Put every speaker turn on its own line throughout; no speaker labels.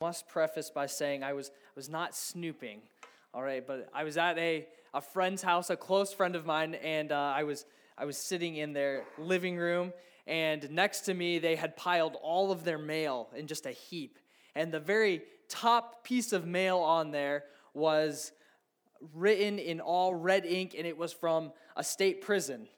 must preface by saying I was, I was not snooping, all right, but I was at a, a friend's house, a close friend of mine, and uh, I, was, I was sitting in their living room, and next to me, they had piled all of their mail in just a heap. And the very top piece of mail on there was written in all red ink, and it was from a state prison.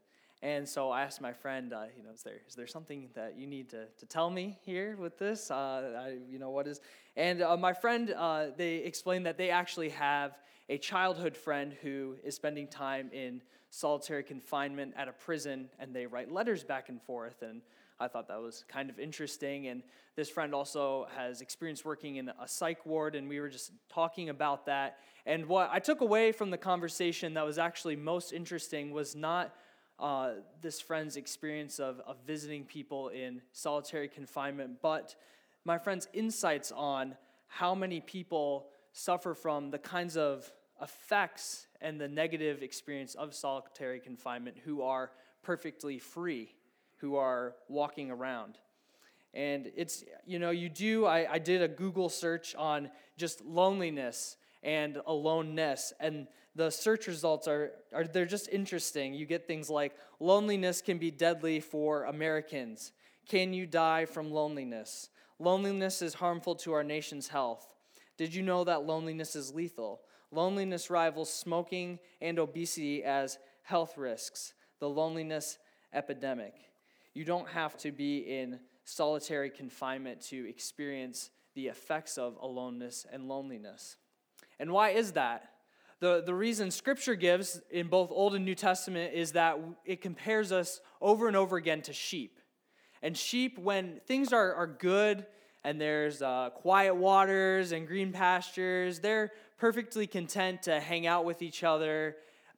And so I asked my friend, uh, you know, is there, is there something that you need to, to tell me here with this? Uh, I, you know, what is. And uh, my friend, uh, they explained that they actually have a childhood friend who is spending time in solitary confinement at a prison, and they write letters back and forth. And I thought that was kind of interesting. And this friend also has experience working in a psych ward, and we were just talking about that. And what I took away from the conversation that was actually most interesting was not uh, this friend's experience of, of visiting people in solitary confinement, but my friend's insights on how many people suffer from the kinds of effects and the negative experience of solitary confinement who are perfectly free, who are walking around. And it's, you know, you do, I, I did a Google search on just loneliness and aloneness, and the search results are, are they're just interesting. You get things like loneliness can be deadly for Americans. Can you die from loneliness? Loneliness is harmful to our nation's health. Did you know that loneliness is lethal? Loneliness rivals smoking and obesity as health risks, the loneliness epidemic. You don't have to be in solitary confinement to experience the effects of aloneness and loneliness. And why is that? The, the reason Scripture gives in both Old and New Testament is that it compares us over and over again to sheep. And sheep, when things are, are good and there's uh, quiet waters and green pastures, they're perfectly content to hang out with each other.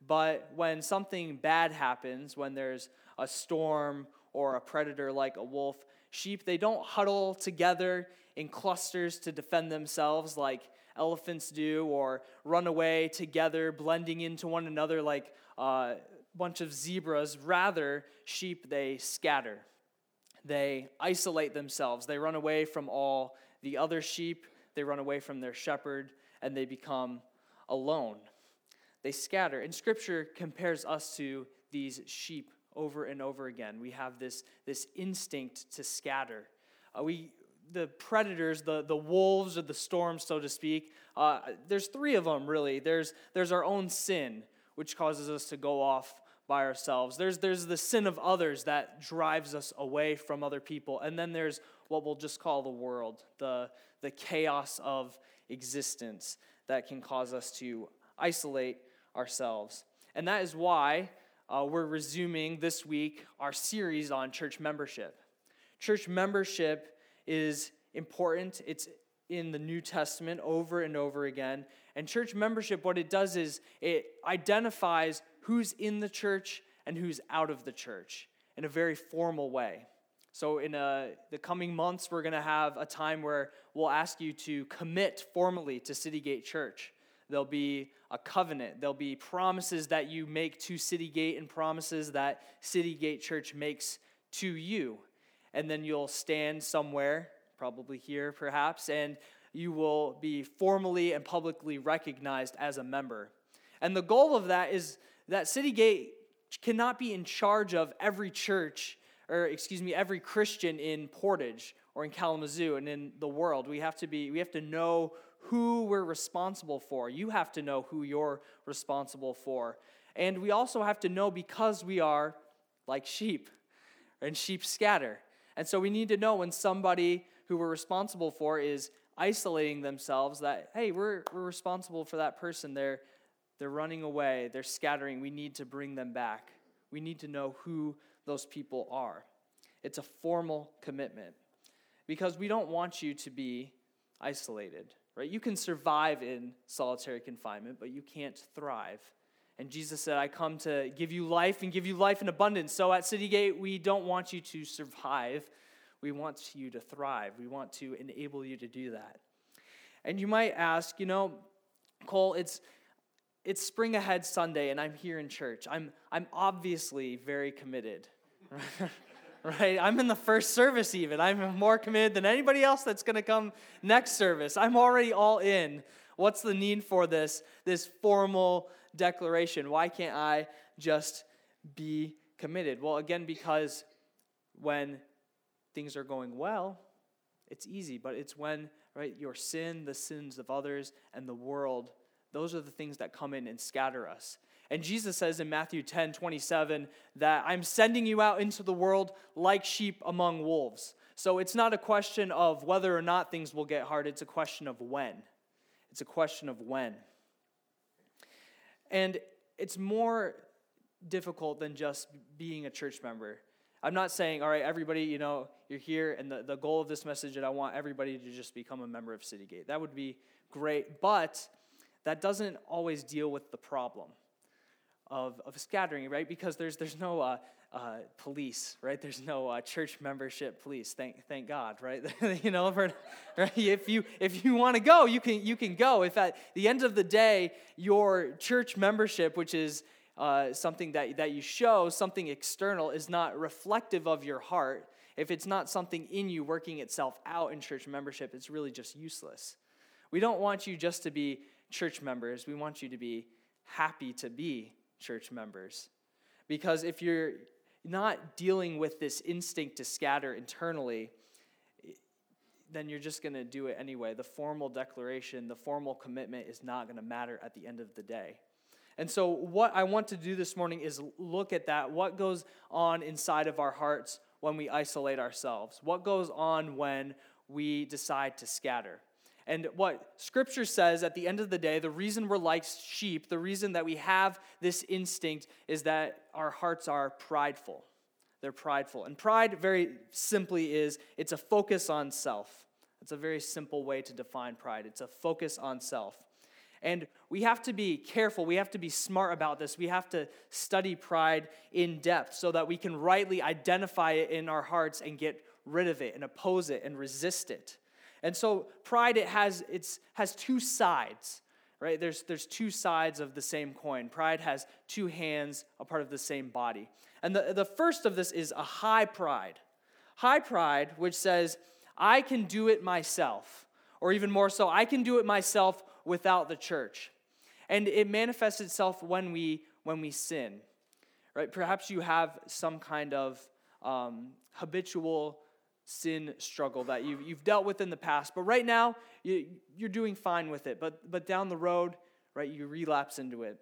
But when something bad happens, when there's a storm or a predator like a wolf, sheep, they don't huddle together in clusters to defend themselves like elephants do, or run away together, blending into one another like a bunch of zebras. Rather, sheep, they scatter. They isolate themselves. They run away from all the other sheep. They run away from their shepherd, and they become alone. They scatter. And Scripture compares us to these sheep over and over again. We have this, this instinct to scatter. Uh, we, the predators, the, the wolves of the storm, so to speak, uh, there's three of them really. There's, there's our own sin, which causes us to go off by ourselves. There's, there's the sin of others that drives us away from other people. And then there's what we'll just call the world, the, the chaos of existence that can cause us to isolate ourselves. And that is why uh, we're resuming this week our series on church membership. Church membership is important. It's in the New Testament over and over again. And church membership, what it does is it identifies who's in the church and who's out of the church in a very formal way. So, in a, uh, the coming months, we're going to have a time where we'll ask you to commit formally to City Gate Church. There'll be a covenant. There'll be promises that you make to City Gate and promises that City Gate Church makes to you and then you'll stand somewhere, probably here perhaps, and you will be formally and publicly recognized as a member. And the goal of that is that City Gate cannot be in charge of every church, or excuse me, every Christian in Portage or in Kalamazoo and in the world. We have to be, we have to know who we're responsible for. You have to know who you're responsible for. And we also have to know because we are like sheep, and sheep scatter. And so we need to know when somebody who we're responsible for is isolating themselves that, hey, we're, we're responsible for that person. They're, they're running away, they're scattering. We need to bring them back. We need to know who those people are. It's a formal commitment because we don't want you to be isolated, right? You can survive in solitary confinement, but you can't thrive. And Jesus said, I come to give you life and give you life in abundance. So at City Gate, we don't want you to survive. We want you to thrive. We want to enable you to do that. And you might ask, you know, Cole, it's it's spring ahead Sunday and I'm here in church. I'm I'm obviously very committed. right? I'm in the first service, even. I'm more committed than anybody else that's going to come next service. I'm already all in. What's the need for this, this formal declaration? Why can't I just be committed? Well, again, because when things are going well, it's easy, but it's when right your sin, the sins of others, and the world, those are the things that come in and scatter us. And Jesus says in Matthew 10 27 that I'm sending you out into the world like sheep among wolves. So it's not a question of whether or not things will get hard, it's a question of when. It's a question of when. And it's more difficult than just being a church member. I'm not saying, all right, everybody, you know, you're here, and the, the goal of this message that I want everybody to just become a member of Citygate. That would be great, but that doesn't always deal with the problem of, of scattering, right? Because there's, there's no uh, uh, police, right? There's no uh, church membership police. Thank, thank God, right? you know, for, right? if you if you want to go, you can you can go. If at the end of the day your church membership, which is uh, something that that you show, something external, is not reflective of your heart. If it's not something in you working itself out in church membership, it's really just useless. We don't want you just to be church members. We want you to be happy to be church members. Because if you're not dealing with this instinct to scatter internally, then you're just going to do it anyway. The formal declaration, the formal commitment is not going to matter at the end of the day. And so, what I want to do this morning is look at that. What goes on inside of our hearts when we isolate ourselves? What goes on when we decide to scatter? And what scripture says at the end of the day, the reason we're like sheep, the reason that we have this instinct is that our hearts are prideful. They're prideful. And pride, very simply, is it's a focus on self. It's a very simple way to define pride. It's a focus on self. And we have to be careful. We have to be smart about this. We have to study pride in depth so that we can rightly identify it in our hearts and get rid of it and oppose it and resist it. And so pride it has it's has two sides, right? There's there's two sides of the same coin. Pride has two hands, a part of the same body. And the, the first of this is a high pride. High pride, which says, I can do it myself. Or even more so, I can do it myself without the church. And it manifests itself when we when we sin. Right? Perhaps you have some kind of um, habitual sin struggle that you've, you've dealt with in the past. But right now, you, you're doing fine with it. But, but down the road, right, you relapse into it.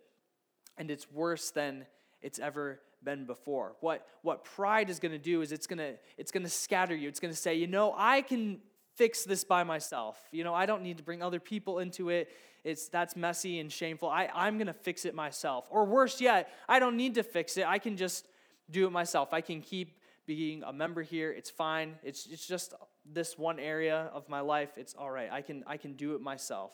And it's worse than it's ever been before. What, what pride is going to do is it's going to it's to scatter you. It's going to say, you know, I can fix this by myself. You know, I don't need to bring other people into it. It's that's messy and shameful. I, I'm gonna fix it myself. Or worse yet, I don't need to fix it. I can just do it myself. I can keep being a member here. It's fine. It's, it's just this one area of my life. It's all right. I can, I can do it myself.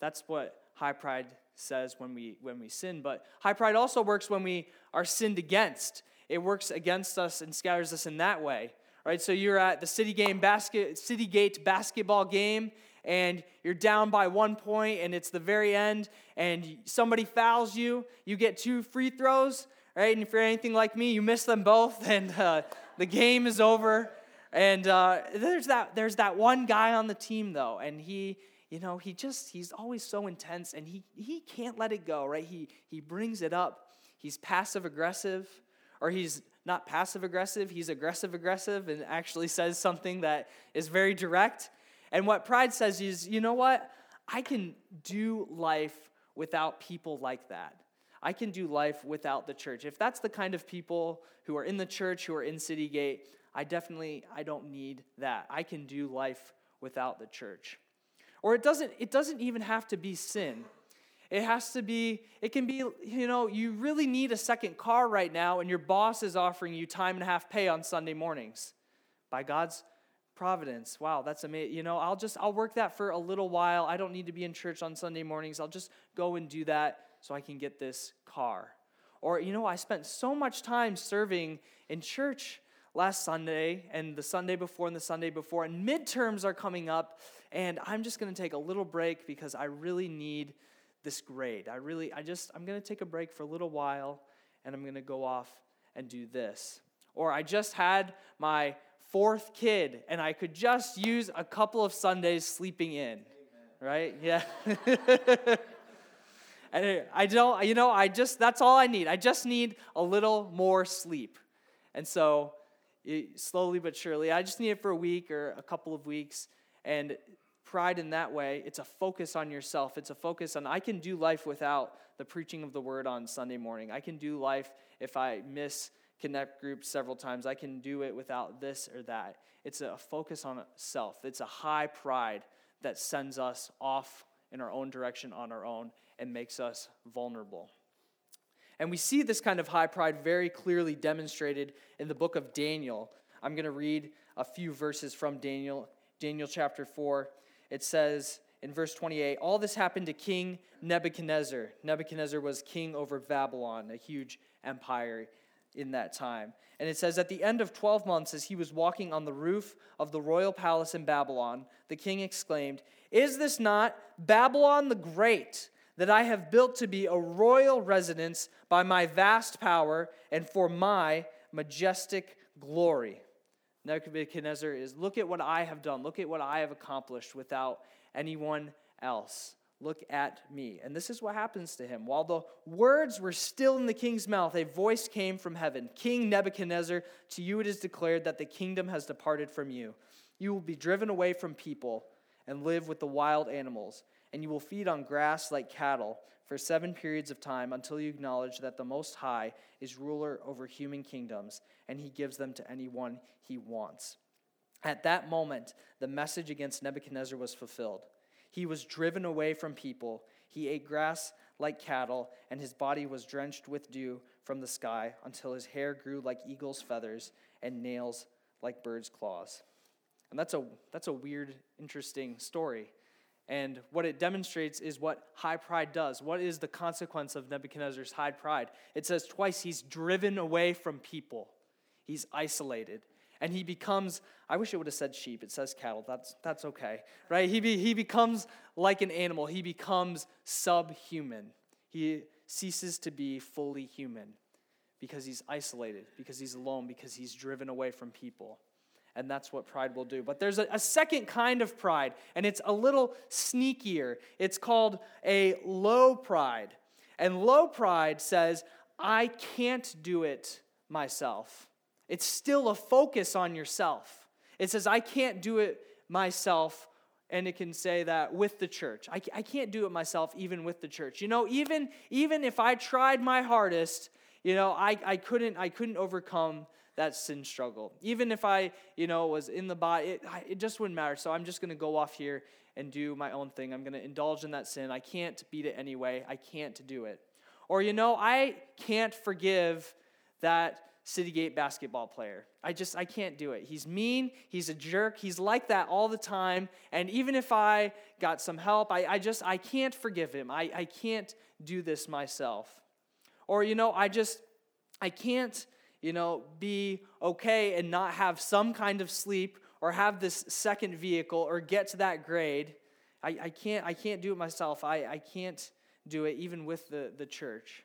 That's what high pride says when we, when we sin. But high pride also works when we are sinned against. It works against us and scatters us in that way. Right? So you're at the city game basket, city gate basketball game, and you're down by one point, and it's the very end, and somebody fouls you. You get two free throws, right? And if you're anything like me, you miss them both, and uh, the game is over. And uh, there's that there's that one guy on the team though, and he you know he just he's always so intense, and he he can't let it go, right? He he brings it up. He's passive aggressive, or he's not passive aggressive. He's aggressive aggressive, and actually says something that is very direct. And what pride says is, you know what? I can do life without people like that. I can do life without the church. If that's the kind of people who are in the church, who are in City Gate, I definitely I don't need that. I can do life without the church. Or it doesn't it doesn't even have to be sin. It has to be it can be you know, you really need a second car right now and your boss is offering you time and a half pay on Sunday mornings. By God's providence. Wow, that's amazing. You know, I'll just I'll work that for a little while. I don't need to be in church on Sunday mornings. I'll just go and do that so I can get this car. Or, you know, I spent so much time serving in church last Sunday and the Sunday before and the Sunday before, and midterms are coming up, and I'm just going to take a little break because I really need this grade. I really, I just, I'm going to take a break for a little while, and I'm going to go off and do this. or I just had my fourth kid and I could just use a couple of Sundays sleeping in. Amen. Right? Yeah. I don't, you know, I just, that's all I need. I just need a little more sleep. And so, slowly but surely, I just need it for a week or a couple of weeks. And pride in that way, it's a focus on yourself. It's a focus on, I can do life without the preaching of the word on Sunday morning. I can do life if I miss connect groups several times. I can do it without this or that. It's a focus on self. It's a high pride that sends us off in our own direction on our own and makes us vulnerable. And we see this kind of high pride very clearly demonstrated in the book of Daniel. I'm going to read a few verses from Daniel, Daniel chapter 4. It says in verse 28 All this happened to King Nebuchadnezzar. Nebuchadnezzar was king over Babylon, a huge empire in that time. And it says, At the end of 12 months, as he was walking on the roof of the royal palace in Babylon, the king exclaimed, Is this not Babylon the Great, that I have built to be a royal residence by my vast power and for my majestic glory? Nebuchadnezzar is, Look at what I have done. Look at what I have accomplished without anyone else. Look at me. And this is what happens to him. While the words were still in the king's mouth, a voice came from heaven King Nebuchadnezzar, to you it is declared that the kingdom has departed from you. You will be driven away from people and live with the wild animals, and you will feed on grass like cattle for seven periods of time until you acknowledge that the Most High is ruler over human kingdoms, and he gives them to anyone he wants. At that moment, the message against Nebuchadnezzar was fulfilled. He was driven away from people. He ate grass like cattle, and his body was drenched with dew from the sky until his hair grew like eagle's feathers and nails like bird's claws. And that's a, that's a weird, interesting story. And what it demonstrates is what high pride does. What is the consequence of Nebuchadnezzar's high pride? It says twice he's driven away from people, he's isolated. And he becomes i wish it would have said sheep. It says cattle. That's, that's okay right? He, be, he becomes like an animal. He becomes subhuman. He ceases to be fully human because he's isolated because he's alone because he's driven away from people and that's what pride will do but there's a, a second kind of pride and it's a little sneakier it's called a low pride and low pride says i can't do it myself it's still a focus on yourself. It says, I can't do it myself. And it can say that with the church. I, I can't do it myself, even with the church. You know, even, even if I tried my hardest, you know, I, I, couldn't, I couldn't overcome that sin struggle. Even if I, you know, was in the body, it, it just wouldn't matter. So I'm just going to go off here and do my own thing. I'm going to indulge in that sin. I can't beat it anyway. I can't do it. Or, you know, I can't forgive that Citygate basketball player. I just, I can't do it. He's mean, he's a jerk, he's like that all the time. And even if I got some help, I, I just, I can't forgive him. I, I can't do this myself. Or, you know, I just, I can't, you know, be okay and not have some kind of sleep or have this second vehicle or get to that grade. I, I can't, I can't do it myself. I, I can't do it even with the, the church.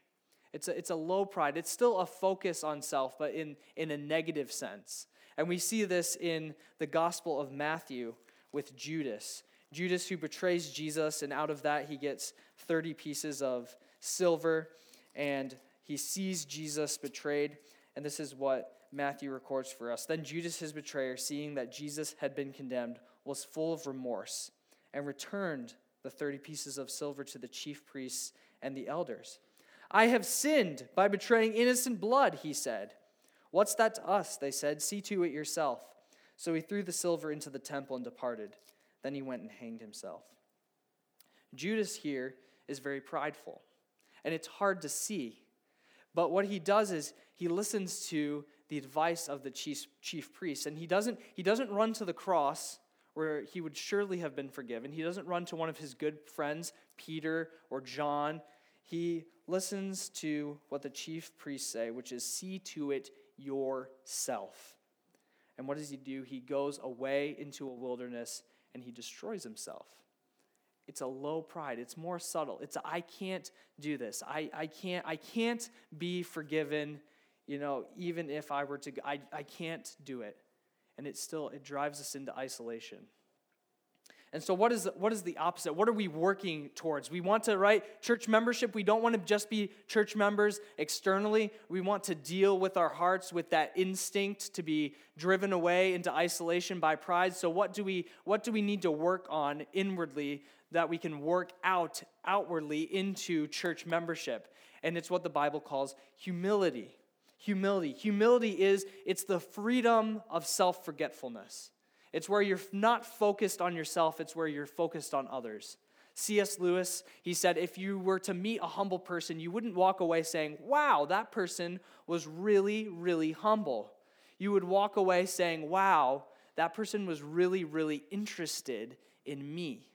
It's a, it's a low pride. It's still a focus on self, but in, in a negative sense. And we see this in the Gospel of Matthew with Judas. Judas, who betrays Jesus, and out of that, he gets 30 pieces of silver, and he sees Jesus betrayed. And this is what Matthew records for us. Then Judas, his betrayer, seeing that Jesus had been condemned, was full of remorse and returned the 30 pieces of silver to the chief priests and the elders. I have sinned by betraying innocent blood, he said. What's that to us? They said. See to it yourself. So he threw the silver into the temple and departed. Then he went and hanged himself. Judas here is very prideful, and it's hard to see. But what he does is he listens to the advice of the chief, chief priest, and he doesn't, he doesn't run to the cross where he would surely have been forgiven. He doesn't run to one of his good friends, Peter or John. He listens to what the chief priests say, which is see to it yourself. And what does he do? He goes away into a wilderness and he destroys himself. It's a low pride. It's more subtle. It's a, I can't do this. I, I can't I can't be forgiven you know, even if I were to, I, I can't do it. And it still, it drives us into isolation. And so, what is, what is the opposite? What are we working towards? We want to, right? Church membership, we don't want to just be church members externally. We want to deal with our hearts with that instinct to be driven away into isolation by pride. So, what do we, what do we need to work on inwardly that we can work out outwardly into church membership? And it's what the Bible calls humility. Humility. Humility is it's the freedom of self forgetfulness. It's where you're not focused on yourself, it's where you're focused on others. C.S. Lewis, he said, if you were to meet a humble person, you wouldn't walk away saying, wow, that person was really, really humble. You would walk away saying, wow, that person was really, really interested in me.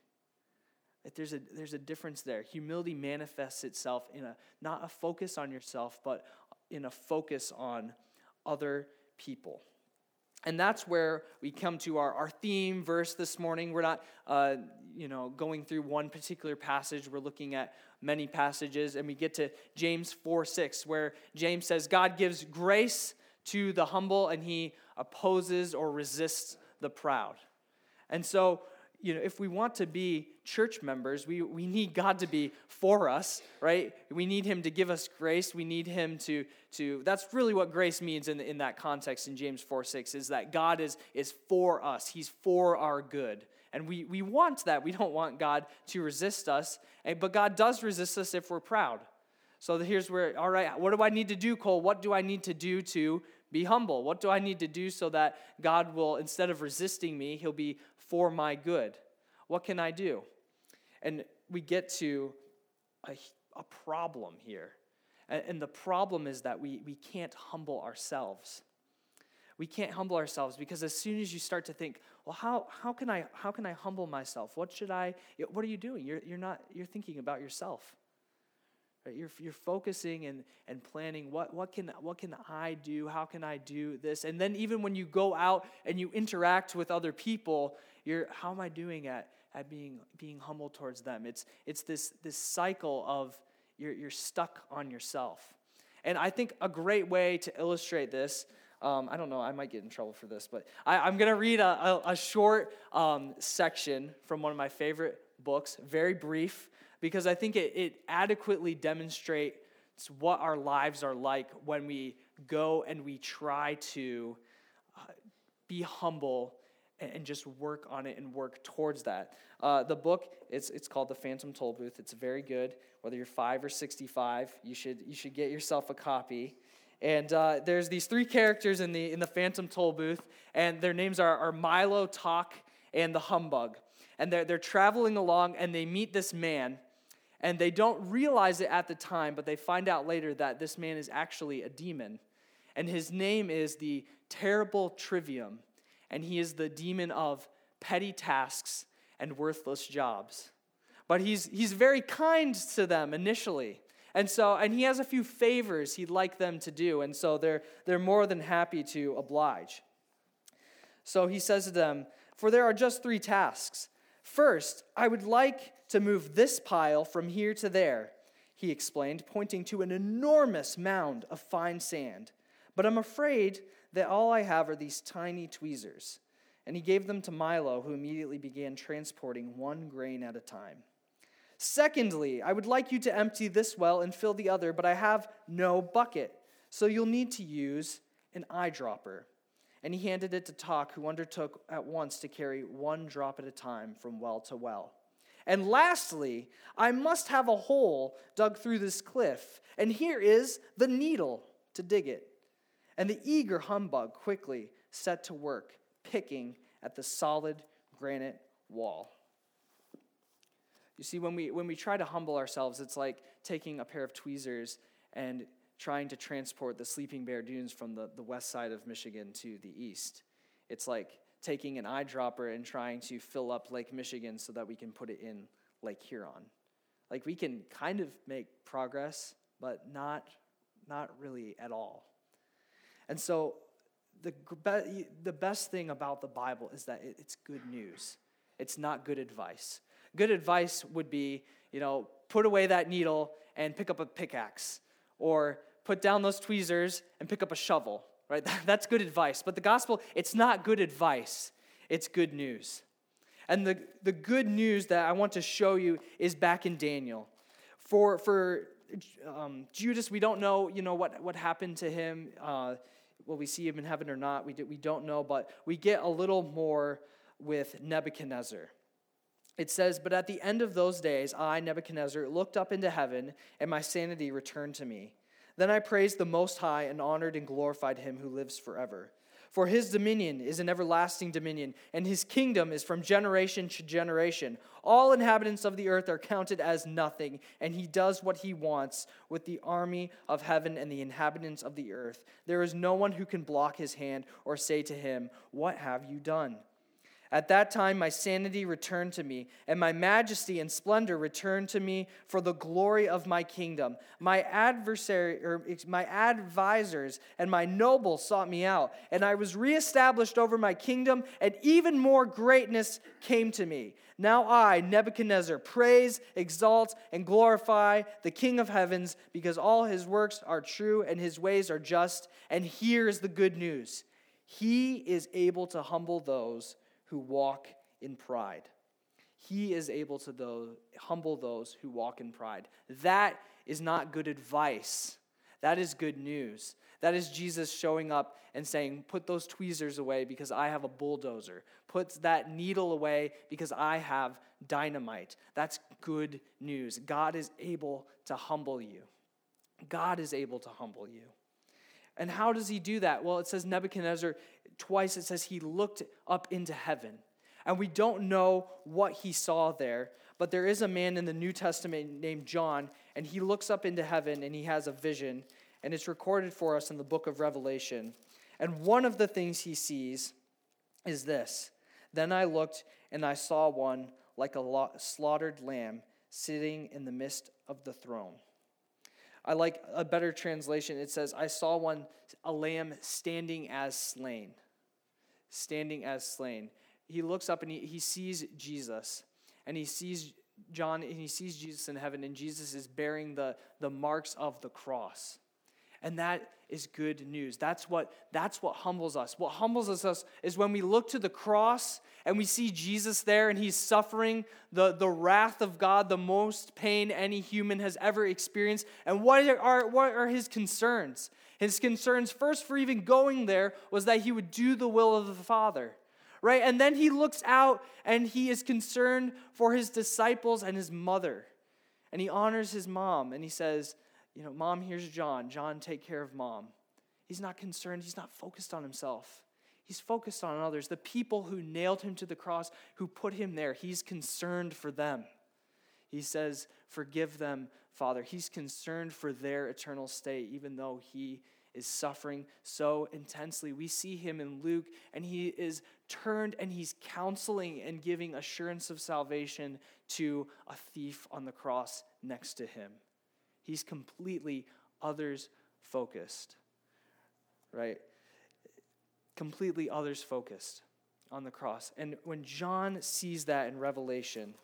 That there's a, there's a difference there. Humility manifests itself in a not a focus on yourself, but in a focus on other people. And that's where we come to our, our theme verse this morning. We're not, uh, you know, going through one particular passage. We're looking at many passages, and we get to James 4 6, where James says, God gives grace to the humble, and he opposes or resists the proud. And so you know, if we want to be church members, we, we need God to be for us, right? We need Him to give us grace. We need Him to, to that's really what grace means in, in that context in James 4 6, is that God is, is for us. He's for our good. And we, we want that. We don't want God to resist us, eh, but God does resist us if we're proud. So here's where, all right, what do I need to do, Cole? What do I need to do to be humble? What do I need to do so that God will, instead of resisting me, He'll be for my good? What can I do? And we get to a, a problem here. And, and the problem is that we, we can't humble ourselves. We can't humble ourselves because as soon as you start to think, well, how, how, can, I, how can I humble myself? What should I, what are you doing? You're, you're not, you're thinking about yourself. Right? You're, you're focusing and, and planning what, what, can, what can I do? How can I do this? And then even when you go out and you interact with other people, you're, how am I doing at, at being, being humble towards them? It's, it's this, this cycle of you're, you're stuck on yourself. And I think a great way to illustrate this um, I don't know, I might get in trouble for this, but I, am going to read a, a, a short um, section from one of my favorite books, very brief, because I think it, it adequately demonstrates what our lives are like when we go and we try to uh, be humble and, just work on it and work towards that. Uh, the book it's, it's called The Phantom Toll Booth. It's very good. Whether you're five or 65, you should, you should get yourself a copy. And uh, there's these three characters in the, in the Phantom Toll Booth, and their names are, are Milo, Tock, and the Humbug. And they're, they're traveling along, and they meet this man and they don't realize it at the time, but they find out later that this man is actually a demon. And his name is the Terrible Trivium. And he is the demon of petty tasks and worthless jobs. But he's, he's very kind to them initially. And so, and he has a few favors he'd like them to do. And so they're, they're more than happy to oblige. So he says to them, For there are just three tasks. First, I would like to move this pile from here to there, he explained, pointing to an enormous mound of fine sand. But I'm afraid that all I have are these tiny tweezers. And he gave them to Milo, who immediately began transporting one grain at a time. Secondly, I would like you to empty this well and fill the other, but I have no bucket, so you'll need to use an eyedropper. And he handed it to Tock, who undertook at once to carry one drop at a time from well to well. And lastly, I must have a hole dug through this cliff, and here is the needle to dig it. And the eager humbug quickly set to work, picking at the solid granite wall. You see, when we, when we try to humble ourselves, it's like taking a pair of tweezers and trying to transport the sleeping bear dunes from the, the west side of Michigan to the east. It's like taking an eyedropper and trying to fill up Lake Michigan so that we can put it in Lake Huron. Like we can kind of make progress, but not, not really at all. And so the, the best thing about the Bible is that it's good news. It's not good advice. Good advice would be, you know, put away that needle and pick up a pickaxe, or put down those tweezers and pick up a shovel, right? That's good advice. But the gospel, it's not good advice, it's good news. And the, the good news that I want to show you is back in Daniel. For, for um, Judas, we don't know, you know, what, what happened to him. Uh, will we see him in heaven or not? We, do, we don't know, but we get a little more with Nebuchadnezzar. It says, But at the end of those days, I, Nebuchadnezzar, looked up into heaven, and my sanity returned to me. Then I praised the Most High and honored and glorified him who lives forever. For his dominion is an everlasting dominion, and his kingdom is from generation to generation. All inhabitants of the earth are counted as nothing, and he does what he wants with the army of heaven and the inhabitants of the earth. There is no one who can block his hand or say to him, What have you done? At that time, my sanity returned to me, and my majesty and splendor returned to me for the glory of my kingdom. My adversary, or my advisors, and my nobles sought me out, and I was reestablished over my kingdom, and even more greatness came to me. Now I, Nebuchadnezzar, praise, exalt, and glorify the King of heavens, because all his works are true and his ways are just. And here is the good news: He is able to humble those who walk in pride. He is able to humble those who walk in pride. That is not good advice. That is good news. That is Jesus showing up and saying, Put those tweezers away because I have a bulldozer. Put that needle away because I have dynamite. That's good news. God is able to humble you. God is able to humble you. And how does he do that? Well, it says Nebuchadnezzar twice it says he looked up into heaven. And we don't know what he saw there, but there is a man in the New Testament named John, and he looks up into heaven and he has a vision, and it's recorded for us in the book of Revelation. And one of the things he sees is this Then I looked, and I saw one like a slaughtered lamb sitting in the midst of the throne. I like a better translation. It says, I saw one, a lamb standing as slain standing as slain. He looks up and he, he sees Jesus, and he sees John, and he sees Jesus in heaven, and Jesus is bearing the, the marks of the cross. And that is good news. That's what, that's what humbles us. What humbles us is when we look to the cross and we see Jesus there and he's suffering the, the wrath of God, the most pain any human has ever experienced. And what are, what are his concerns? His concerns, first for even going there, was that he would do the will of the Father. Right? And then he looks out and he is concerned for his disciples and his mother. And he honors his mom and he says, You know, mom, here's John. John, take care of mom. He's not concerned, he's not focused on himself. He's focused on others. The people who nailed him to the cross, who put him there, he's concerned for them. He says, Forgive them, Father. He's concerned for their eternal state, even though he is suffering so intensely. We see him in Luke, and he is turned and he's counseling and giving assurance of salvation to a thief on the cross next to him. He's completely others focused, right? Completely others focused on the cross. And when John sees that in Revelation,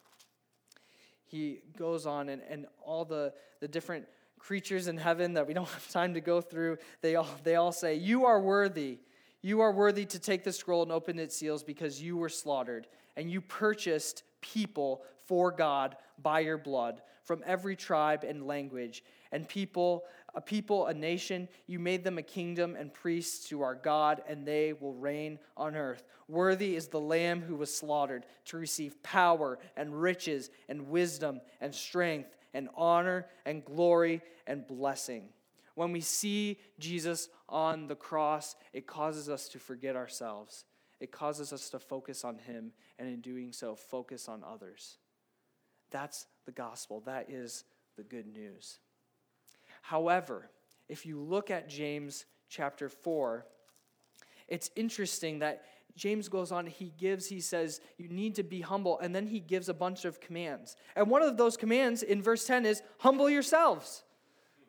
he goes on and, and all the, the different creatures in heaven that we don't have time to go through, they all, they all say, You are worthy. You are worthy to take the scroll and open its seals because you were slaughtered and you purchased people for God by your blood from every tribe and language and people a people a nation. You made them a kingdom and priests to our God and they will reign on earth. Worthy is the lamb who was slaughtered to receive power and riches and wisdom and strength and honor and glory and blessing. When we see Jesus on the cross it causes us to forget ourselves. It causes us to focus on him and in doing so focus on others that's the gospel. That is the good news. However, if you look at James chapter 4, it's interesting that James goes on, he gives, he says, you need to be humble, and then he gives a bunch of commands. And one of those commands in verse 10 is humble yourselves.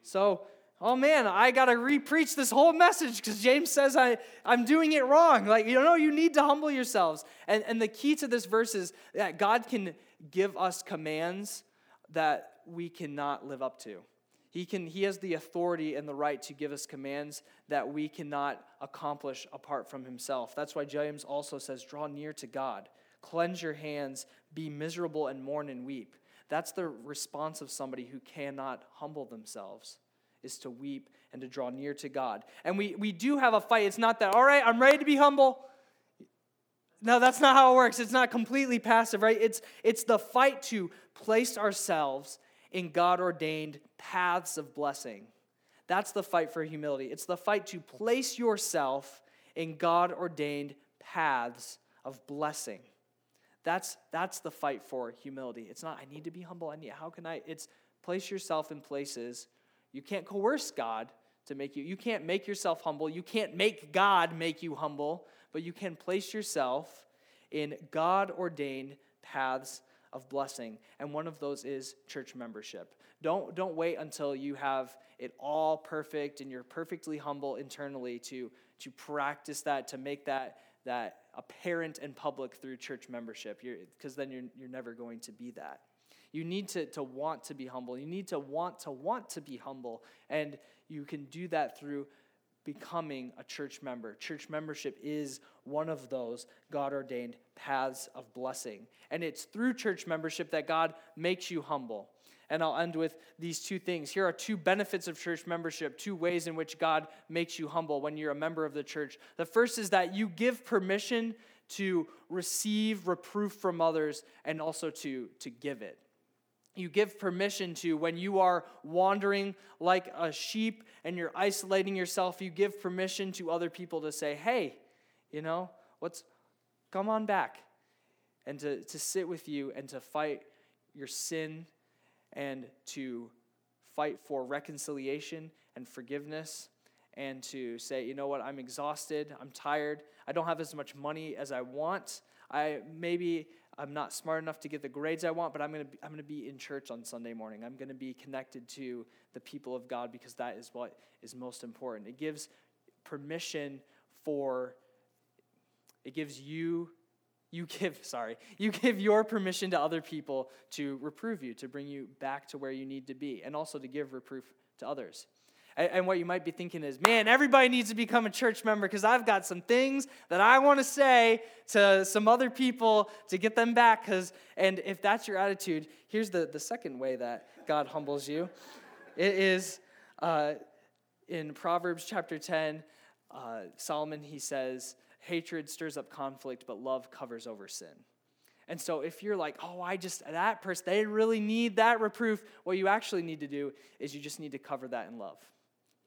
So, oh man, I got to repreach this whole message because James says I, I'm doing it wrong. Like, you know, you need to humble yourselves. And, and the key to this verse is that God can give us commands that we cannot live up to. He, can, he has the authority and the right to give us commands that we cannot accomplish apart from himself. That's why James also says, Draw near to God, cleanse your hands, be miserable, and mourn and weep. That's the response of somebody who cannot humble themselves, is to weep and to draw near to God. And we, we do have a fight. It's not that, all right, I'm ready to be humble. No, that's not how it works. It's not completely passive, right? It's, it's the fight to place ourselves in God ordained paths of blessing. That's the fight for humility. It's the fight to place yourself in God ordained paths of blessing. That's, that's the fight for humility. It's not, I need to be humble. I need, how can I? It's place yourself in places. You can't coerce God to make you, you can't make yourself humble. You can't make God make you humble, but you can place yourself in God ordained paths of blessing, and one of those is church membership. Don't, don't wait until you have it all perfect and you're perfectly humble internally to, to practice that, to make that, that apparent and public through church membership, because then you're, you're never going to be that. You need to, to want to be humble. You need to want to want to be humble. And you can do that through becoming a church member. Church membership is one of those God ordained paths of blessing. And it's through church membership that God makes you humble. And I'll end with these two things. Here are two benefits of church membership, two ways in which God makes you humble when you're a member of the church. The first is that you give permission to receive reproof from others and also to, to give it you give permission to when you are wandering like a sheep and you're isolating yourself you give permission to other people to say hey you know what's come on back and to, to sit with you and to fight your sin and to fight for reconciliation and forgiveness and to say you know what? I'm exhausted. I'm tired. I don't have as much money as i want. I maybe I'm not smart enough to get the grades I want, but I'm going to I'm going to be in church on Sunday morning. I'm going to be connected to the people of God because that is what is most important. It gives permission for it gives you you give sorry you give your permission to other people to reprove you to bring you back to where you need to be and also to give reproof to others and, and what you might be thinking is, man, everybody needs to become a church member because I've got some things that I want to say to some other people to get them back. Because, and if that's your attitude, here's the, the second way that God humbles you. It is uh, in Proverbs chapter 10, uh, Solomon, he says, hatred stirs up conflict, but love covers over sin. And so if you're like, oh, I just, that person, they really need that reproof, what you actually need to do is you just need to cover that in love.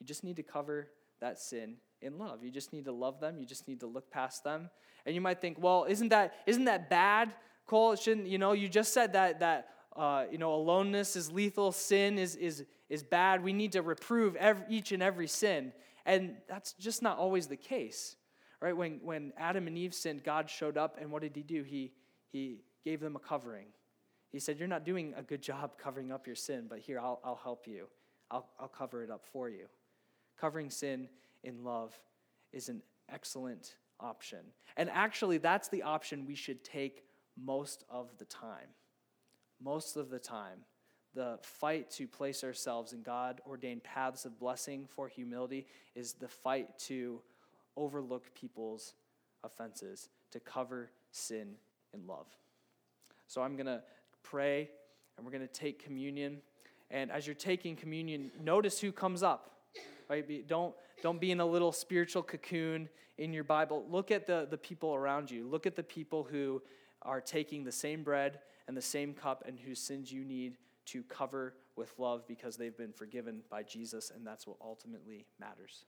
You just need to cover that sin in love. You just need to love them. You just need to look past them. And you might think, well, isn't that isn't that bad, Cole? Shouldn't you know? You just said that that uh, you know aloneness is lethal. Sin is is is bad. We need to reprove every, each and every sin, and that's just not always the case, right? When when Adam and Eve sinned, God showed up, and what did He do? He He gave them a covering. He said, "You're not doing a good job covering up your sin, but here I'll I'll help you. I'll I'll cover it up for you." Covering sin in love is an excellent option. And actually, that's the option we should take most of the time. Most of the time. The fight to place ourselves in God ordained paths of blessing for humility is the fight to overlook people's offenses, to cover sin in love. So I'm going to pray and we're going to take communion. And as you're taking communion, notice who comes up right? Be, don't, don't be in a little spiritual cocoon in your Bible. Look at the, the people around you. Look at the people who are taking the same bread and the same cup and whose sins you need to cover with love because they've been forgiven by Jesus, and that's what ultimately matters.